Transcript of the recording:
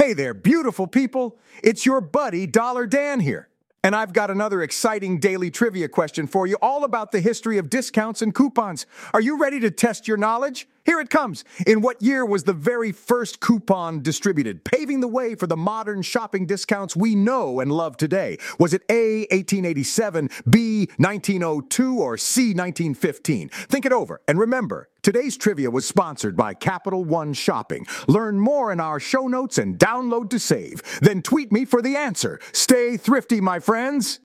Hey there, beautiful people. It's your buddy, Dollar Dan here. And I've got another exciting daily trivia question for you, all about the history of discounts and coupons. Are you ready to test your knowledge? Here it comes. In what year was the very first coupon distributed, paving the way for the modern shopping discounts we know and love today? Was it A, 1887, B, 1902, or C, 1915? Think it over. And remember, today's trivia was sponsored by Capital One Shopping. Learn more in our show notes and download to save. Then tweet me for the answer. Stay thrifty, my friends.